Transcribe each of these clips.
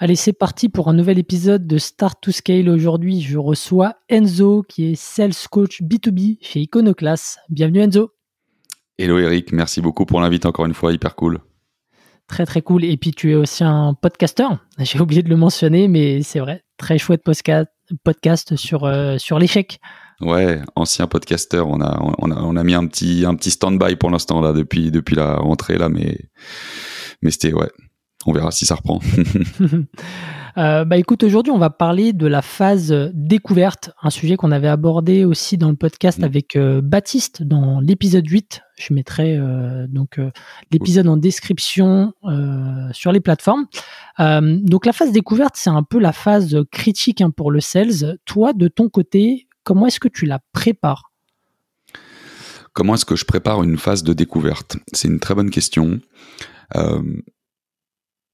Allez, c'est parti pour un nouvel épisode de Start to Scale. Aujourd'hui, je reçois Enzo, qui est Sales Coach B2B chez Iconoclast. Bienvenue Enzo. Hello Eric, merci beaucoup pour l'invite encore une fois, hyper cool. Très très cool. Et puis tu es aussi un podcasteur. J'ai oublié de le mentionner, mais c'est vrai, très chouette podcast, sur, euh, sur l'échec. Ouais, ancien podcasteur. On a, on a, on a mis un petit, un petit stand-by pour l'instant là depuis, depuis la rentrée là, mais, mais c'était ouais, on verra si ça reprend. Euh, bah écoute, aujourd'hui, on va parler de la phase découverte, un sujet qu'on avait abordé aussi dans le podcast mm. avec euh, Baptiste dans l'épisode 8. Je mettrai euh, donc l'épisode en description sur les plateformes. donc la phase découverte, c'est un peu la phase critique hein, pour le sales. Toi, de ton côté, comment est-ce que tu la prépares? Comment est-ce que je prépare une phase de découverte? C'est une très bonne question.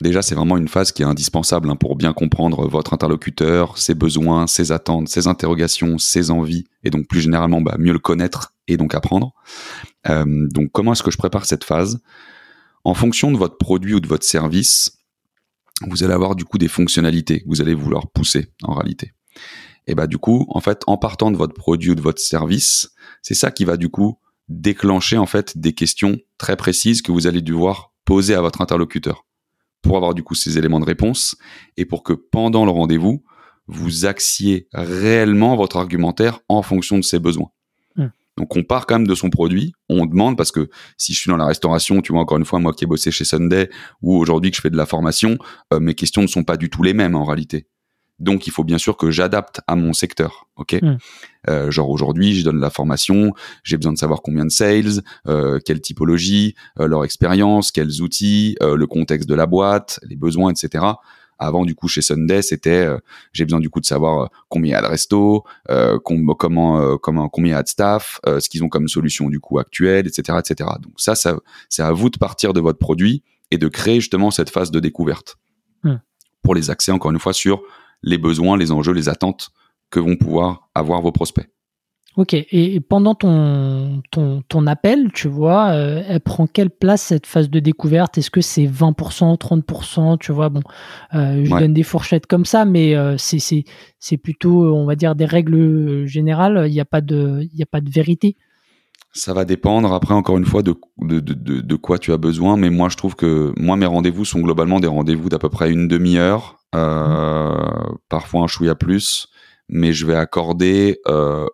Déjà, c'est vraiment une phase qui est indispensable hein, pour bien comprendre votre interlocuteur, ses besoins, ses attentes, ses interrogations, ses envies, et donc plus généralement bah, mieux le connaître et donc apprendre. Euh, donc comment est-ce que je prépare cette phase? En fonction de votre produit ou de votre service, vous allez avoir du coup des fonctionnalités que vous allez vouloir pousser en réalité. Et bah du coup, en fait, en partant de votre produit ou de votre service, c'est ça qui va du coup déclencher en fait des questions très précises que vous allez devoir poser à votre interlocuteur pour avoir du coup ces éléments de réponse et pour que pendant le rendez-vous, vous axiez réellement votre argumentaire en fonction de ses besoins. Hmm. Donc on part quand même de son produit, on demande parce que si je suis dans la restauration, tu vois encore une fois moi qui ai bossé chez Sunday ou aujourd'hui que je fais de la formation, euh, mes questions ne sont pas du tout les mêmes en réalité. Donc, il faut bien sûr que j'adapte à mon secteur. Ok? Hmm. Euh, genre aujourd'hui, je donne la formation, j'ai besoin de savoir combien de sales, euh, quelle typologie, euh, leur expérience, quels outils, le contexte de la boîte, les besoins, etc. Avant, du coup, chez Sunday, c'était j'ai besoin du coup de savoir combien il y a de resto, comment, comment, combien il y a de staff, ce qu'ils ont comme solution du coup actuelle, etc., etc. Donc ça, ça c'est à vous de partir de votre produit et de créer justement cette phase de découverte hmm. pour les accès encore une fois sur les besoins, les enjeux, les attentes que vont pouvoir avoir vos prospects. Ok, et pendant ton, ton, appel, tu vois, euh, elle prend quelle place cette phase de découverte? Est-ce que c'est 20%, 30% Tu vois, bon, euh, je donne des fourchettes comme ça, mais euh, c'est plutôt, on va dire, des règles générales. Il n'y a, pas de, a pas de vérité. Ça va dépendre, après, encore une fois, de, de, de quoi tu as besoin. Mais moi, je trouve que moi, mes rendez-vous sont globalement des rendez-vous d'à peu près une demi-heure euh, parfois un chouïa plus, mais je vais accorder euh,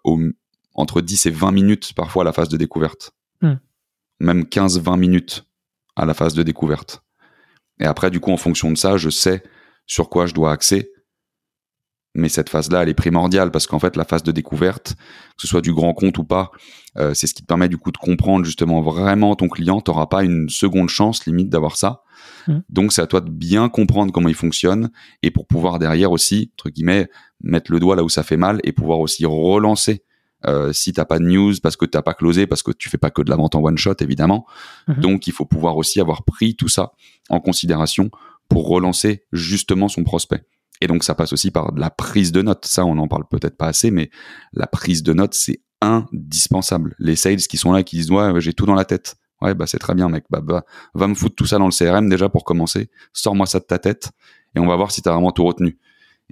entre 10 et 20 minutes parfois à la phase de découverte. Hmm. Même 15-20 minutes à la phase de découverte. Et après, du coup, en fonction de ça, je sais sur quoi je dois axer. Mais cette phase-là, elle est primordiale parce qu'en fait, la phase de découverte, que ce soit du grand compte ou pas, euh, c'est ce qui te permet du coup de comprendre justement vraiment ton client. Tu n'auras pas une seconde chance limite d'avoir ça. Mmh. Donc c'est à toi de bien comprendre comment il fonctionne et pour pouvoir derrière aussi, entre guillemets, mettre le doigt là où ça fait mal et pouvoir aussi relancer euh, si t'as pas de news parce que t'as pas closé parce que tu fais pas que de la vente en one shot évidemment. Mmh. Donc il faut pouvoir aussi avoir pris tout ça en considération pour relancer justement son prospect. Et donc ça passe aussi par la prise de notes. Ça on en parle peut-être pas assez, mais la prise de notes c'est indispensable. Les sales qui sont là qui disent ouais j'ai tout dans la tête. Ouais, bah c'est très bien, mec. Bah, bah, va me foutre tout ça dans le CRM déjà pour commencer. Sors-moi ça de ta tête et on va voir si t'as vraiment tout retenu.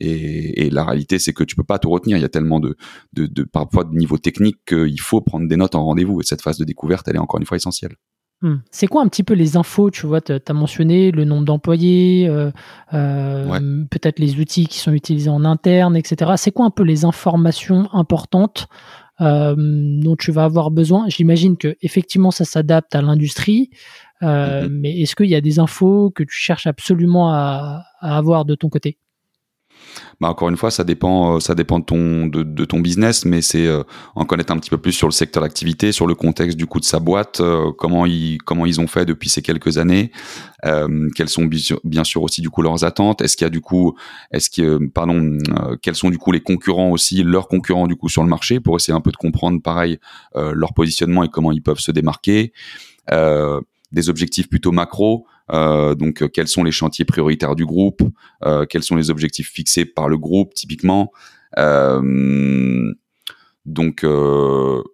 Et, et la réalité, c'est que tu peux pas tout retenir. Il y a tellement de, de, de parfois de niveau technique qu'il faut prendre des notes en rendez-vous. Et cette phase de découverte, elle est encore une fois essentielle. Hmm. C'est quoi un petit peu les infos Tu vois, tu as mentionné le nombre d'employés, euh, euh, peut-être les outils qui sont utilisés en interne, etc. C'est quoi un peu les informations importantes euh, dont tu vas avoir besoin. J'imagine que effectivement ça s'adapte à l'industrie, euh, mm-hmm. mais est-ce qu'il y a des infos que tu cherches absolument à, avoir de ton côté? Bah encore une fois, ça dépend, euh, ça dépend de ton business, mais c'est euh, en connaître un petit peu plus sur le secteur d'activité, sur le contexte du coup de sa boîte, euh, comment ils comment ils ont fait depuis ces quelques années, quelles sont bien sûr aussi du coup leurs attentes, est-ce qu'il y a du coup, est-ce que pardon, quels sont du coup les concurrents aussi, leurs concurrents du coup sur le marché pour essayer un peu de comprendre pareil leur positionnement et comment ils peuvent se démarquer. des objectifs plutôt macro, euh, donc, euh, quels sont les chantiers prioritaires du groupe? Euh, Quels sont les objectifs fixés par le groupe, typiquement? Donc,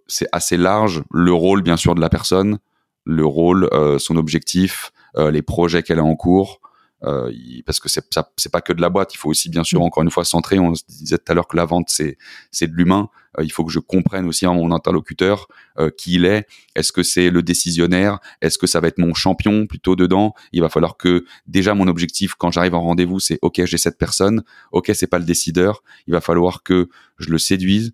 c'est assez large. Le rôle, bien sûr, de la personne, le rôle, son objectif, les projets qu'elle a en cours. Euh, parce que c'est c'est pas que de la boîte. Il faut aussi bien sûr mm. encore une fois centrer. On se disait tout à l'heure que la vente c'est c'est de l'humain. Euh, il faut que je comprenne aussi mon interlocuteur euh, qui il est. Est-ce que c'est le décisionnaire? Est-ce que ça va être mon champion plutôt dedans? Il va falloir que déjà mon objectif quand j'arrive en rendez-vous c'est ok j'ai cette personne. Ok c'est pas le décideur. Il va falloir que je le séduise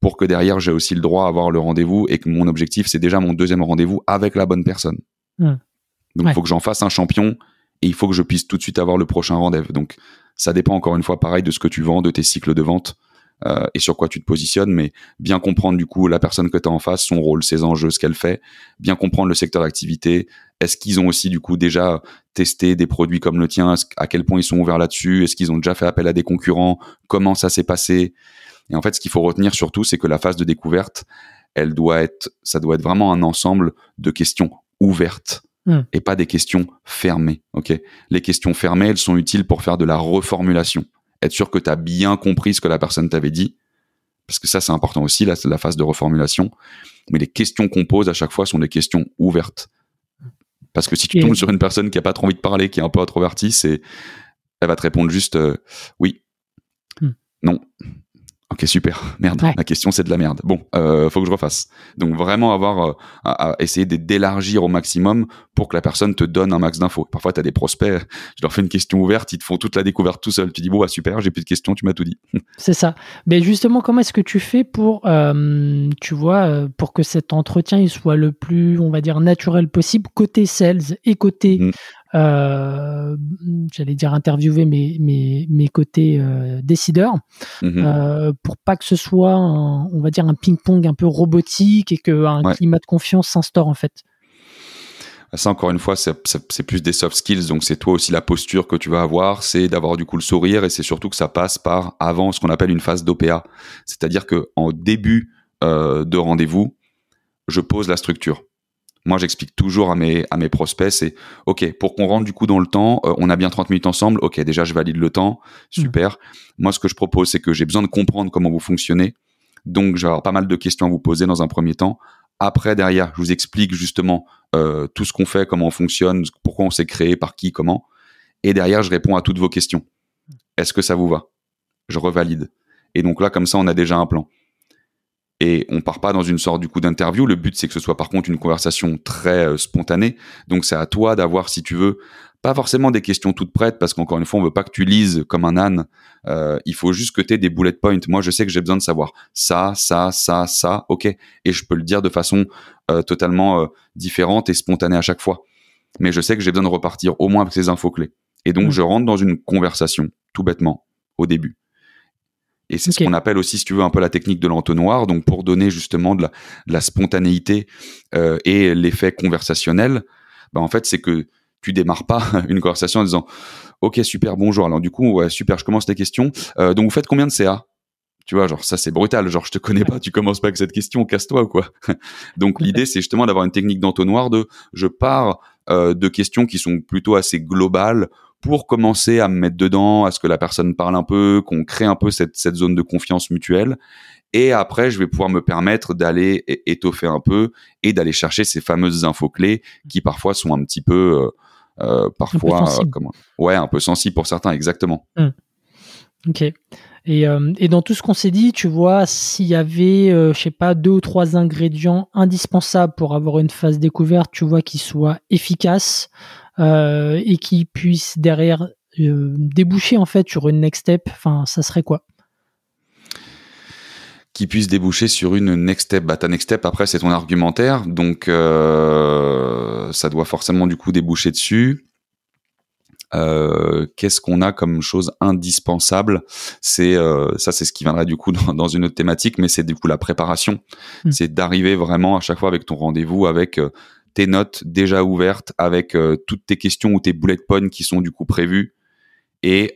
pour que derrière j'ai aussi le droit à avoir le rendez-vous et que mon objectif c'est déjà mon deuxième rendez-vous avec la bonne personne. Mm. Donc il faut que j'en fasse un champion et il faut que je puisse tout de suite avoir le prochain rendez-vous. Donc, ça dépend encore une fois, pareil, de ce que tu vends, de tes cycles de vente euh, et sur quoi tu te positionnes, mais bien comprendre du coup la personne que tu as en face, son rôle, ses enjeux, ce qu'elle fait, bien comprendre le secteur d'activité. Est-ce qu'ils ont aussi du coup déjà testé des produits comme le tien À quel point ils sont ouverts là-dessus Est-ce qu'ils ont déjà fait appel à des concurrents Comment ça s'est passé? Et en fait, ce qu'il faut retenir surtout, c'est que la phase de découverte, elle doit être, ça doit être vraiment un ensemble de questions ouvertes Hmm. et pas des questions fermées. Ok, les questions fermées, elles sont utiles pour faire de la reformulation, être sûr que tu as bien compris ce que la personne t'avait dit, parce que ça c'est important aussi, la phase de reformulation. Mais les questions qu'on pose à chaque fois sont des questions ouvertes, parce que si tu tombes sur une personne qui a pas trop envie de parler, qui est un peu introvertie, c'est, elle va te répondre juste euh, oui, hmm. non, Ok, super. Merde. La question, c'est de la merde. Bon, euh, faut que je refasse. Donc vraiment avoir euh, à, essayer d'élargir au maximum pour que la personne te donne un max d'infos. Parfois, tu as des prospects, je leur fais une question ouverte, ils te font toute la découverte tout seul. Tu dis bon, bah, super, j'ai plus de questions, tu m'as tout dit. C'est ça. Mais justement, comment est-ce que tu fais pour, euh, tu vois, pour que cet entretien il soit le plus, on va dire, naturel possible côté sales et côté mmh euh, j'allais dire interviewer mes, mes, mes côtés euh, décideurs, mhm. euh, pour pas que ce soit, on va dire, un ping-pong un peu robotique et qu'un climat de confiance s'instaure en fait. Ça, encore une fois, c'est plus des soft skills, donc c'est toi aussi la posture que tu vas avoir, c'est d'avoir du coup le sourire et c'est surtout que ça passe par avant ce qu'on appelle une phase d'OPA, c'est-à-dire que en début de rendez-vous, je pose la structure moi j'explique toujours à mes à mes prospects c'est ok pour qu'on rentre du coup dans le temps euh, on a bien 30 minutes ensemble ok déjà je valide le temps. Super. Moi ce que je propose c'est que j'ai besoin de comprendre comment vous fonctionnez. Donc j'ai pas mal de questions à vous poser dans un premier temps. Après derrière je vous explique justement euh, tout ce qu'on fait comment on fonctionne pourquoi on s'est créé par qui comment. Et derrière je réponds à toutes vos questions. Est-ce que ça vous va? Je revalide. Et donc là comme ça on a déjà un plan et on part pas dans une sorte du coup d'interview. Le but c'est que ce soit par contre une conversation très euh, spontanée. Donc c'est à toi d'avoir, si tu veux, pas forcément des questions toutes prêtes parce qu'encore une fois on veut pas que tu lises comme un âne. Euh, il faut juste que tu aies des bullet points. Moi je sais que j'ai besoin de savoir ça, ça, ça, ça. Ok, et je peux le dire de façon euh, totalement différente et spontanée à chaque fois. Mais je sais que j'ai besoin de repartir au moins avec ces infos clés. Et donc mmh. je rentre dans une conversation tout bêtement au début. Et c'est ce qu'on appelle aussi, si tu veux, un peu la technique de l'entonnoir. Donc, pour donner justement de la, spontanéité euh, et l'effet conversationnel, bah, en fait, c'est que tu démarres pas une conversation en disant OK, super, bonjour. Alors, du coup, ouais, super, je commence les questions. Euh, donc, vous faites combien de CA tu vois, genre ça c'est brutal, genre je te connais pas, tu commences pas avec cette question, casse-toi quoi. Donc l'idée c'est justement d'avoir une technique d'entonnoir de je pars euh, de questions qui sont plutôt assez globales pour commencer à me mettre dedans, à ce que la personne parle un peu, qu'on crée un peu cette, cette zone de confiance mutuelle. Et après, je vais pouvoir me permettre d'aller étoffer un peu et d'aller chercher ces fameuses infos clés qui parfois sont un petit peu, euh, euh parfois, un euh, comment Ouais, un peu sensibles pour certains, exactement. Hmm. Ok. Et, euh, et, dans tout ce qu'on s'est dit, tu vois, s'il y avait, je sais pas, deux ou trois ingrédients indispensables pour avoir une phase découverte, tu vois, qui soit efficace, et qui puisse derrière euh, déboucher en fait sur une next step, enfin, ça serait quoi? Qui puisse déboucher sur une next step. Bah, ta next step, après, c'est ton argumentaire, donc euh, ça doit forcément du coup déboucher dessus. euh, qu'est-ce qu'on a comme chose indispensable? C'est euh, ça, c'est ce qui viendrait du coup dans, une autre thématique, mais c'est du coup la préparation. Hmm. C'est d'arriver vraiment à chaque fois avec ton rendez-vous avec euh, tes notes déjà ouvertes, avec toutes tes questions ou tes bullet points qui sont du coup prévues et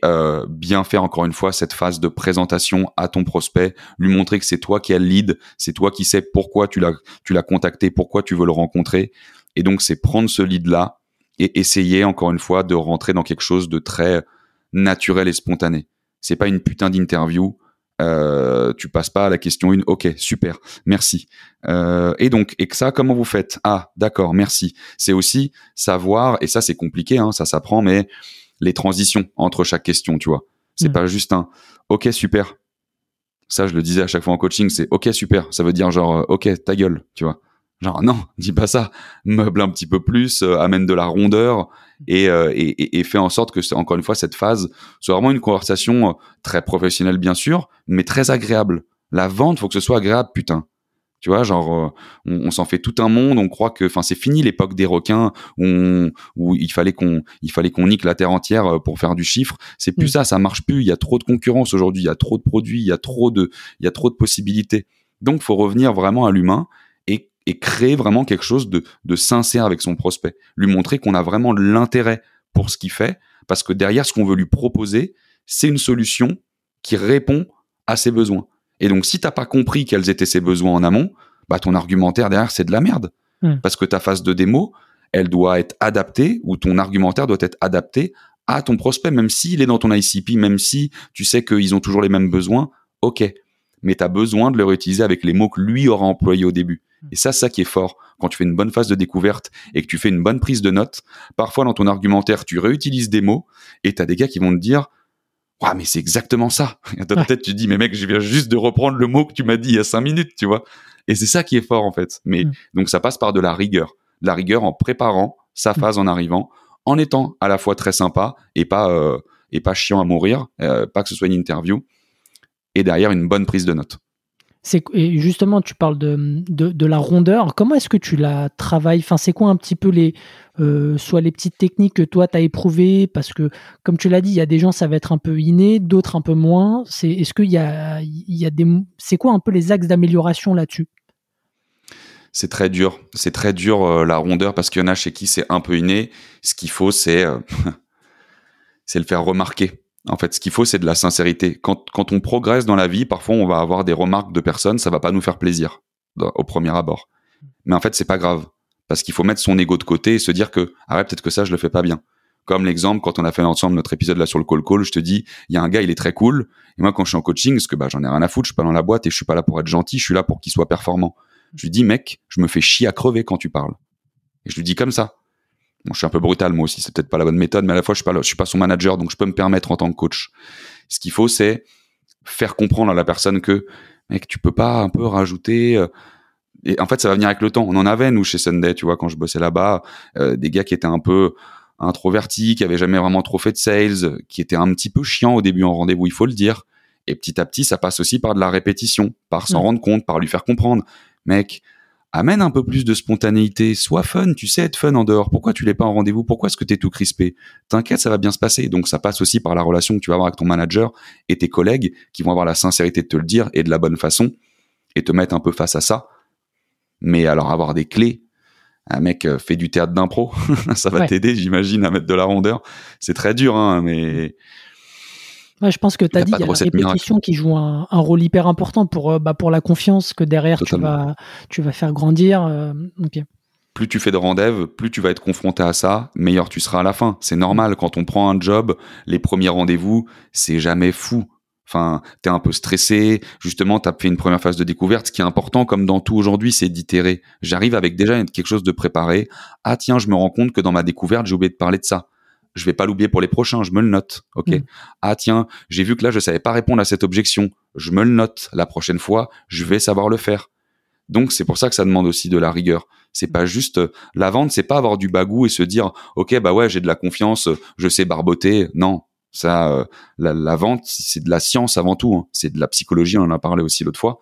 bien faire encore une fois cette phase de présentation à ton prospect, lui montrer que c'est toi qui as le lead, c'est toi qui sais pourquoi tu l'as tu l'as contacté, pourquoi tu veux le rencontrer, et donc c'est prendre ce lead là et essayer encore une fois de rentrer dans quelque chose de très naturel et spontané. C'est pas une putain d'interview. Euh, tu passes pas à la question une. Ok, super, merci. Euh, et donc, et que ça, comment vous faites? Ah, d'accord, merci. C'est aussi savoir, et ça c'est compliqué, hein, ça s'apprend, mais les transitions entre chaque question, tu vois. C'est mm. pas juste un. Ok, super. Ça, je le disais à chaque fois en coaching, c'est ok, super. Ça veut dire genre, euh, ok, ta gueule, tu vois. Genre non, dis pas ça. Meuble un petit peu plus, euh, amène de la rondeur et, euh, et, et, fait en sorte que encore une fois cette phase soit vraiment une conversation euh, très professionnelle bien sûr, mais très agréable. La vente, faut que ce soit agréable, putain. Tu vois, genre on, s'en fait tout un monde. On croit que, enfin, c'est fini l'époque des requins où, où il fallait qu'on, il fallait qu'on nique la terre entière pour faire du chiffre. C'est plus mm. ça, ça marche plus. Il y a trop de concurrence aujourd'hui. Il y a trop de produits. Il y a trop de, il y a trop de possibilités. Donc, faut revenir vraiment à l'humain et créer vraiment quelque chose de, de sincère avec son prospect. Lui montrer qu'on a vraiment de l'intérêt pour ce qu'il fait, parce que derrière, ce qu'on veut lui proposer, c'est une solution qui répond à ses besoins. Et donc, si t'as pas compris quels étaient ses besoins en amont, bah ton argumentaire derrière, c'est de la merde. Hmm. Parce que ta phase de démo, elle doit être adaptée, ou ton argumentaire doit être adapté à ton prospect, même s'il est dans ton ICP, même si tu sais qu'ils ont toujours les mêmes besoins, ok. Mais tu as besoin de le réutiliser avec les mots que lui aura employés au début. Et ça, ça qui est fort. Quand tu fais une bonne phase de découverte et que tu fais une bonne prise de notes, parfois dans ton argumentaire, tu réutilises des mots et tu as des gars qui vont te dire Ouais, mais c'est exactement ça. Et dans ta tête, tu dis, mais mec, je viens juste de reprendre le mot que tu m'as dit il y a cinq minutes, tu vois. Et c'est ça qui est fort, en fait. Mais mm. donc, ça passe par de la rigueur. De la rigueur en préparant sa mm. phase en arrivant, en étant à la fois très sympa et pas, euh, et pas chiant à mourir, euh, pas que ce soit une interview. Et derrière, une bonne prise de notes et justement, tu parles de, la rondeur. Comment est-ce que tu la travailles? Enfin, c'est quoi un petit peu les, euh, soit les petites techniques que toi tu as éprouvées? Parce que, comme tu l'as dit, il y a des gens ça va être un peu inné, d'autres un peu moins. C'est, est-ce qu'il y a, il y a des, c'est quoi un peu les axes d'amélioration là-dessus? C'est très dur. C'est très dur euh, la rondeur parce qu'il y en a chez qui c'est un peu inné. Ce qu'il faut, c'est euh, c'est le faire remarquer. En fait, ce qu'il faut, c'est de la sincérité. Quand, quand on progresse dans la vie, parfois, on va avoir des remarques de personnes, ça va pas nous faire plaisir au premier abord. Mais en fait, c'est pas grave parce qu'il faut mettre son ego de côté et se dire que ah ouais, peut-être que ça, je le fais pas bien. Comme l'exemple quand on a fait ensemble notre épisode là sur le call call, je te dis, il y a un gars, il est très cool. Et moi, quand je suis en coaching, parce que bah j'en ai rien à foutre, je suis pas dans la boîte et je suis pas là pour être gentil, je suis là pour qu'il soit performant. Je lui dis, mec, je me fais chier à crever quand tu parles. Et je lui dis comme ça je suis un peu brutal moi aussi, c'est peut-être pas la bonne méthode, mais à la fois je suis pas, je suis pas son manager, donc je peux me permettre en tant que coach. Ce qu'il faut, c'est faire comprendre à la personne que, mec, tu peux pas un peu rajouter. Euh, et en fait, ça va venir avec le temps. On en avait nous chez Sunday, tu vois, quand je bossais là-bas, euh, des gars qui étaient un peu introvertis, qui avaient jamais vraiment trop fait de sales, qui étaient un petit peu chiants au début en rendez-vous, il faut le dire. Et petit à petit, ça passe aussi par de la répétition, par s'en rendre compte, par lui faire comprendre, mec, amène un peu plus de spontanéité, sois fun, tu sais être fun en dehors. Pourquoi tu l'es pas en rendez-vous? Pourquoi est-ce que tu es tout crispé? T'inquiète, ça va bien se passer. Donc ça passe aussi par la relation que tu vas avoir avec ton manager et tes collègues qui vont avoir la sincérité de te le dire et de la bonne façon et te mettre un peu face à ça. Mais alors avoir des clés, un mec euh, fait du théâtre d'impro, ça va t'aider, j'imagine, à mettre de la rondeur. C'est très dur, hein, mais je pense que tu as dit, il y a la répétition qui joue un, rôle hyper important pour, euh, bah, pour la confiance que derrière tu vas, tu vas faire grandir. Euh, plus tu fais de rendez-vous, plus tu vas être confronté à ça, meilleur tu seras à la fin. C'est normal, quand on prend un job, les premiers rendez-vous, c'est jamais fou. Enfin, t'es un peu stressé. Justement, t'as fait une première phase de découverte. Ce qui est important, comme dans tout aujourd'hui, c'est d'itérer. J'arrive avec déjà quelque chose de préparé. Ah tiens, je me rends compte que dans ma découverte, j'ai oublié de parler de ça je vais pas l'oublier pour les prochains, je me le note. OK. Mm. Ah tiens, j'ai vu que là je savais pas répondre à cette objection, je me le note. La prochaine fois, je vais savoir le faire. Donc c'est pour ça que ça demande aussi de la rigueur. C'est pas juste la vente, c'est pas avoir du bagou et se dire OK bah ouais, j'ai de la confiance, je sais barboter. Non, ça euh, la, vente, c'est de la science avant tout, hein. c'est de la psychologie, on en a parlé aussi l'autre fois.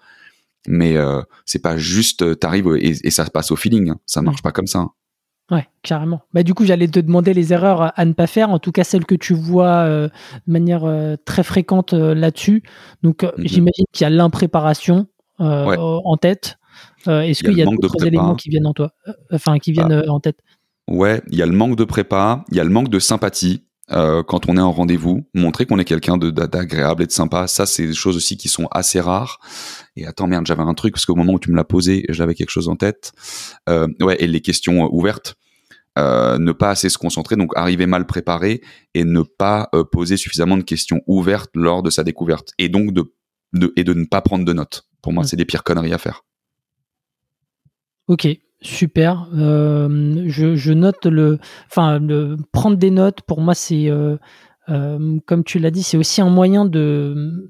Mais euh, c'est pas juste t'arrives et, et ça se passe au feeling, hein. ça marche mm. pas comme ça. Hein. Ouais, carrément. Bah, du coup, j'allais te demander les erreurs à ne pas faire, en tout cas celles que tu vois euh, de manière euh, très fréquente euh, là-dessus. Donc, Mhm. j'imagine qu'il y a l'impréparation Ouais. en tête. Est-ce Il y a qu'il y a d'autres éléments qui viennent en toi Enfin, qui viennent euh, en tête? Ouais, il y a le manque de prépa, il y a le manque de sympathie. Euh, quand on est en rendez-vous, montrer qu'on est quelqu'un d'agréable et de sympa, ça c'est des choses aussi qui sont assez rares. Et attends merde, j'avais un truc parce qu'au moment où tu me l'as posé, j'avais quelque chose en tête. Euh, ouais, et les questions euh, ouvertes, euh, ne pas assez se concentrer, donc arriver mal préparé et ne pas poser suffisamment de questions ouvertes lors de sa découverte, et donc de, de et de ne pas prendre de notes. Pour moi, Mm. c'est des pires conneries à faire. Ok, super. Euh, je, je note le. Enfin, le, prendre des notes, pour moi, c'est. euh, euh, comme tu l'as dit, c'est aussi un moyen de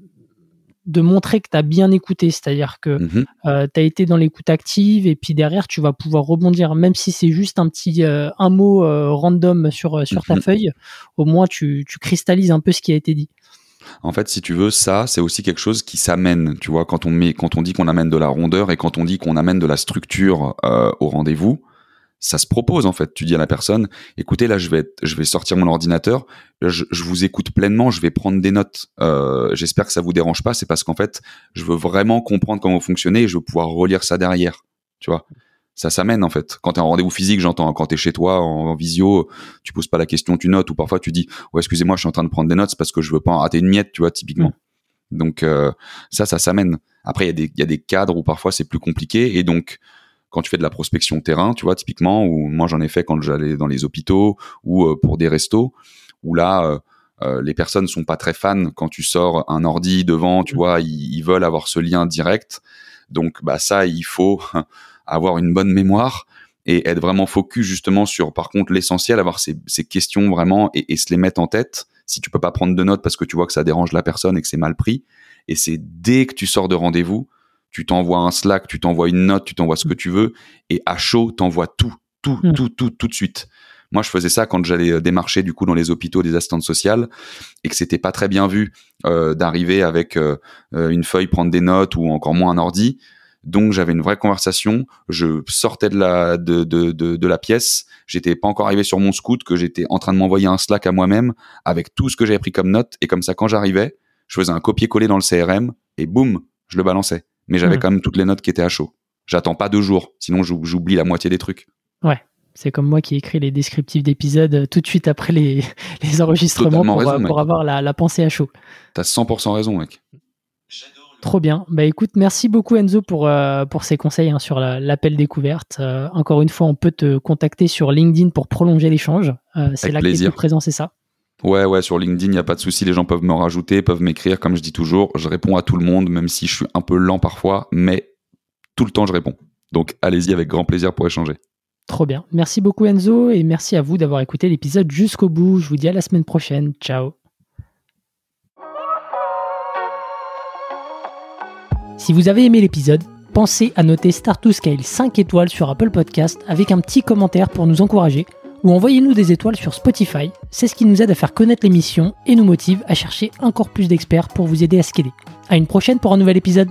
de montrer que tu as bien écouté, c'est-à-dire que Mhm. tu as été dans l'écoute active et puis derrière tu vas pouvoir rebondir, même si c'est juste un petit un mot random sur, ta Mhm. feuille, au moins tu, tu cristallises un peu ce qui a été dit. En fait, si tu veux, ça, c'est aussi quelque chose qui s'amène. Tu vois, quand on met, quand on dit qu'on amène de la rondeur et quand on dit qu'on amène de la structure euh, au rendez-vous, ça se propose en fait. Tu dis à la personne, écoutez, là, je vais, je vais sortir mon ordinateur, je, vous écoute pleinement, je vais prendre des notes. Euh, J'espère que ça vous dérange pas. C'est parce qu'en fait, je veux vraiment comprendre comment vous fonctionnez et je veux pouvoir relire ça derrière. Tu vois. Ça s'amène en fait. Quand t'es en rendez-vous physique, j'entends. Quand t'es chez toi en, en visio, tu poses pas la question, tu notes. Ou parfois tu dis, ouais, excusez-moi, je suis en train de prendre des notes parce que je veux pas en rater une miette, tu vois, typiquement. Donc euh, ça, ça s'amène. Après, il y, a des- il y a des cadres où parfois c'est plus compliqué. Et donc, quand tu fais de la prospection terrain, tu vois, typiquement, ou moi j'en ai fait quand j'allais dans les hôpitaux ou euh, pour des restos, où là, euh, euh, les personnes sont pas très fans quand tu sors un ordi devant, tu Mhm. vois, ils, ils veulent avoir ce lien direct. Donc, bah ça, il faut avoir une bonne mémoire et être vraiment focus justement sur, par contre, l'essentiel, avoir ces, ces questions vraiment et, et se les mettre en tête. Si tu peux pas prendre de notes parce que tu vois que ça dérange la personne et que c'est mal pris, et c'est dès que tu sors de rendez-vous, tu t'envoies un Slack, tu t'envoies une note, tu t'envoies ce que tu veux, et à chaud, t'envoies tout, tout, Mm. tout, tout, tout de suite. Moi, je faisais ça quand j'allais euh, démarcher du coup dans les hôpitaux des assistantes sociales et que c'était pas très bien vu euh, d'arriver avec euh, euh, une feuille prendre des notes ou encore moins un ordi. Donc j'avais une vraie conversation. Je sortais de la de de de, de la pièce. J'étais pas encore arrivé sur mon scoot que j'étais en train de m'envoyer un Slack à moi-même avec tout ce que j'avais pris comme note et comme ça quand j'arrivais, je faisais un copier-coller dans le CRM et boum, je le balançais. Mais j'avais Mhm. quand même toutes les notes qui étaient à chaud. J'attends pas deux jours, sinon j'ou- j'oublie la moitié des trucs. C'est comme moi qui écris les descriptifs d'épisodes euh, tout de suite après les, les enregistrements pour, raison, euh, pour avoir la, la pensée à chaud. T'as 100% raison, mec. Trop bien. Bah écoute, merci beaucoup Enzo pour, euh, pour ces conseils hein, sur la- l'appel découverte. Euh, encore une fois, on peut te contacter sur LinkedIn pour prolonger l'échange. Euh, c'est là que tu plaisir. plus présent, c'est ça? Ouais, ouais, sur LinkedIn, il n'y a pas de souci. Les gens peuvent me rajouter, peuvent m'écrire, comme je dis toujours. Je réponds à tout le monde, même si je suis un peu lent parfois, mais tout le temps, je réponds. Donc, allez-y avec grand plaisir pour échanger. Trop bien. Merci beaucoup Enzo et merci à vous d'avoir écouté l'épisode jusqu'au bout. Je vous dis à la semaine prochaine. Ciao. Si vous avez aimé l'épisode, pensez à noter Start to Scale 5 étoiles sur Apple Podcast avec un petit commentaire pour nous encourager ou envoyez-nous des étoiles sur Spotify. C'est ce qui nous aide à faire connaître l'émission et nous motive à chercher encore plus d'experts pour vous aider à scaler. À une prochaine pour un nouvel épisode.